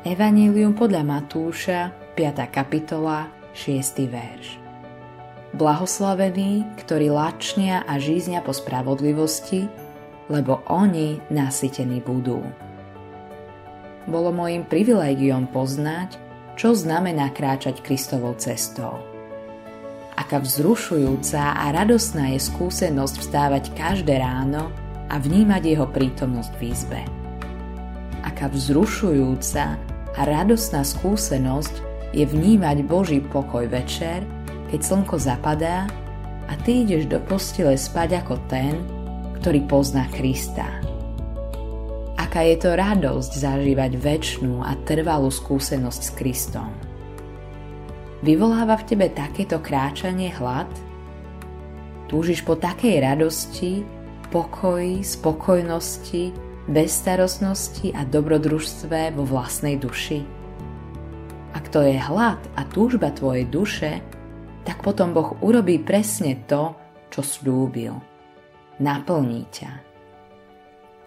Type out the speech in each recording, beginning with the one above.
Evanílium podľa Matúša, 5. kapitola, 6. verš. Blahoslavení, ktorí lačnia a žíznia po spravodlivosti, lebo oni nasytení budú. Bolo môjim privilégiom poznať, čo znamená kráčať Kristovou cestou. Aká vzrušujúca a radosná je skúsenosť vstávať každé ráno a vnímať jeho prítomnosť v izbe. Aká vzrušujúca a radostná skúsenosť je vnímať Boží pokoj večer, keď slnko zapadá a ty ideš do postele spať ako ten, ktorý pozná Krista. Aká je to radosť zažívať väčšnú a trvalú skúsenosť s Kristom. Vyvoláva v tebe takéto kráčanie hlad? Túžiš po takej radosti, pokoji, spokojnosti, bezstarostnosti a dobrodružstve vo vlastnej duši? Ak to je hlad a túžba tvojej duše, tak potom Boh urobí presne to, čo slúbil. Naplní ťa.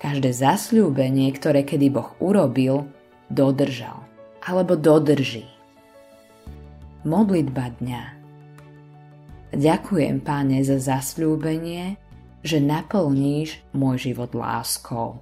Každé zasľúbenie, ktoré kedy Boh urobil, dodržal alebo dodrží. Modlitba dňa Ďakujem, Páne, za zasľúbenie, že naplníš môj život láskou.